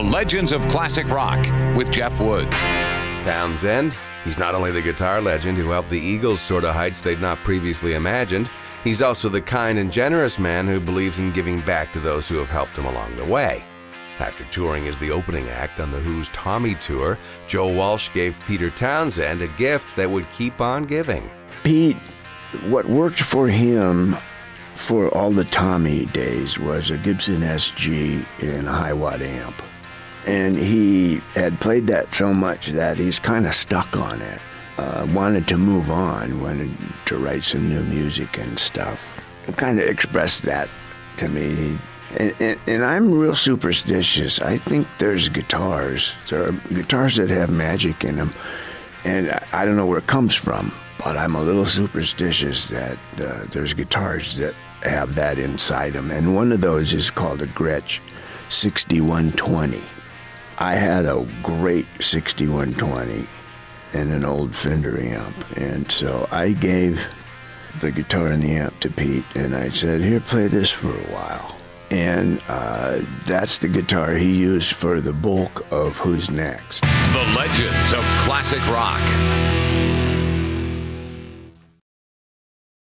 The Legends of Classic Rock with Jeff Woods. Townshend, he's not only the guitar legend who helped the Eagles soar to heights they'd not previously imagined, he's also the kind and generous man who believes in giving back to those who have helped him along the way. After touring as the opening act on The Who's Tommy Tour, Joe Walsh gave Peter Townshend a gift that would keep on giving. Pete, what worked for him for all the Tommy days was a Gibson SG and a high watt amp. And he had played that so much that he's kind of stuck on it. Uh, wanted to move on, wanted to write some new music and stuff. Kind of expressed that to me. And, and, and, I'm real superstitious. I think there's guitars. There are guitars that have magic in them. And I, I don't know where it comes from, but I'm a little superstitious that uh, there's guitars that have that inside them. And one of those is called a Gretsch 6120. I had a great 6120 and an old Fender amp. And so I gave the guitar and the amp to Pete, and I said, Here, play this for a while. And uh, that's the guitar he used for the bulk of Who's Next. The Legends of Classic Rock.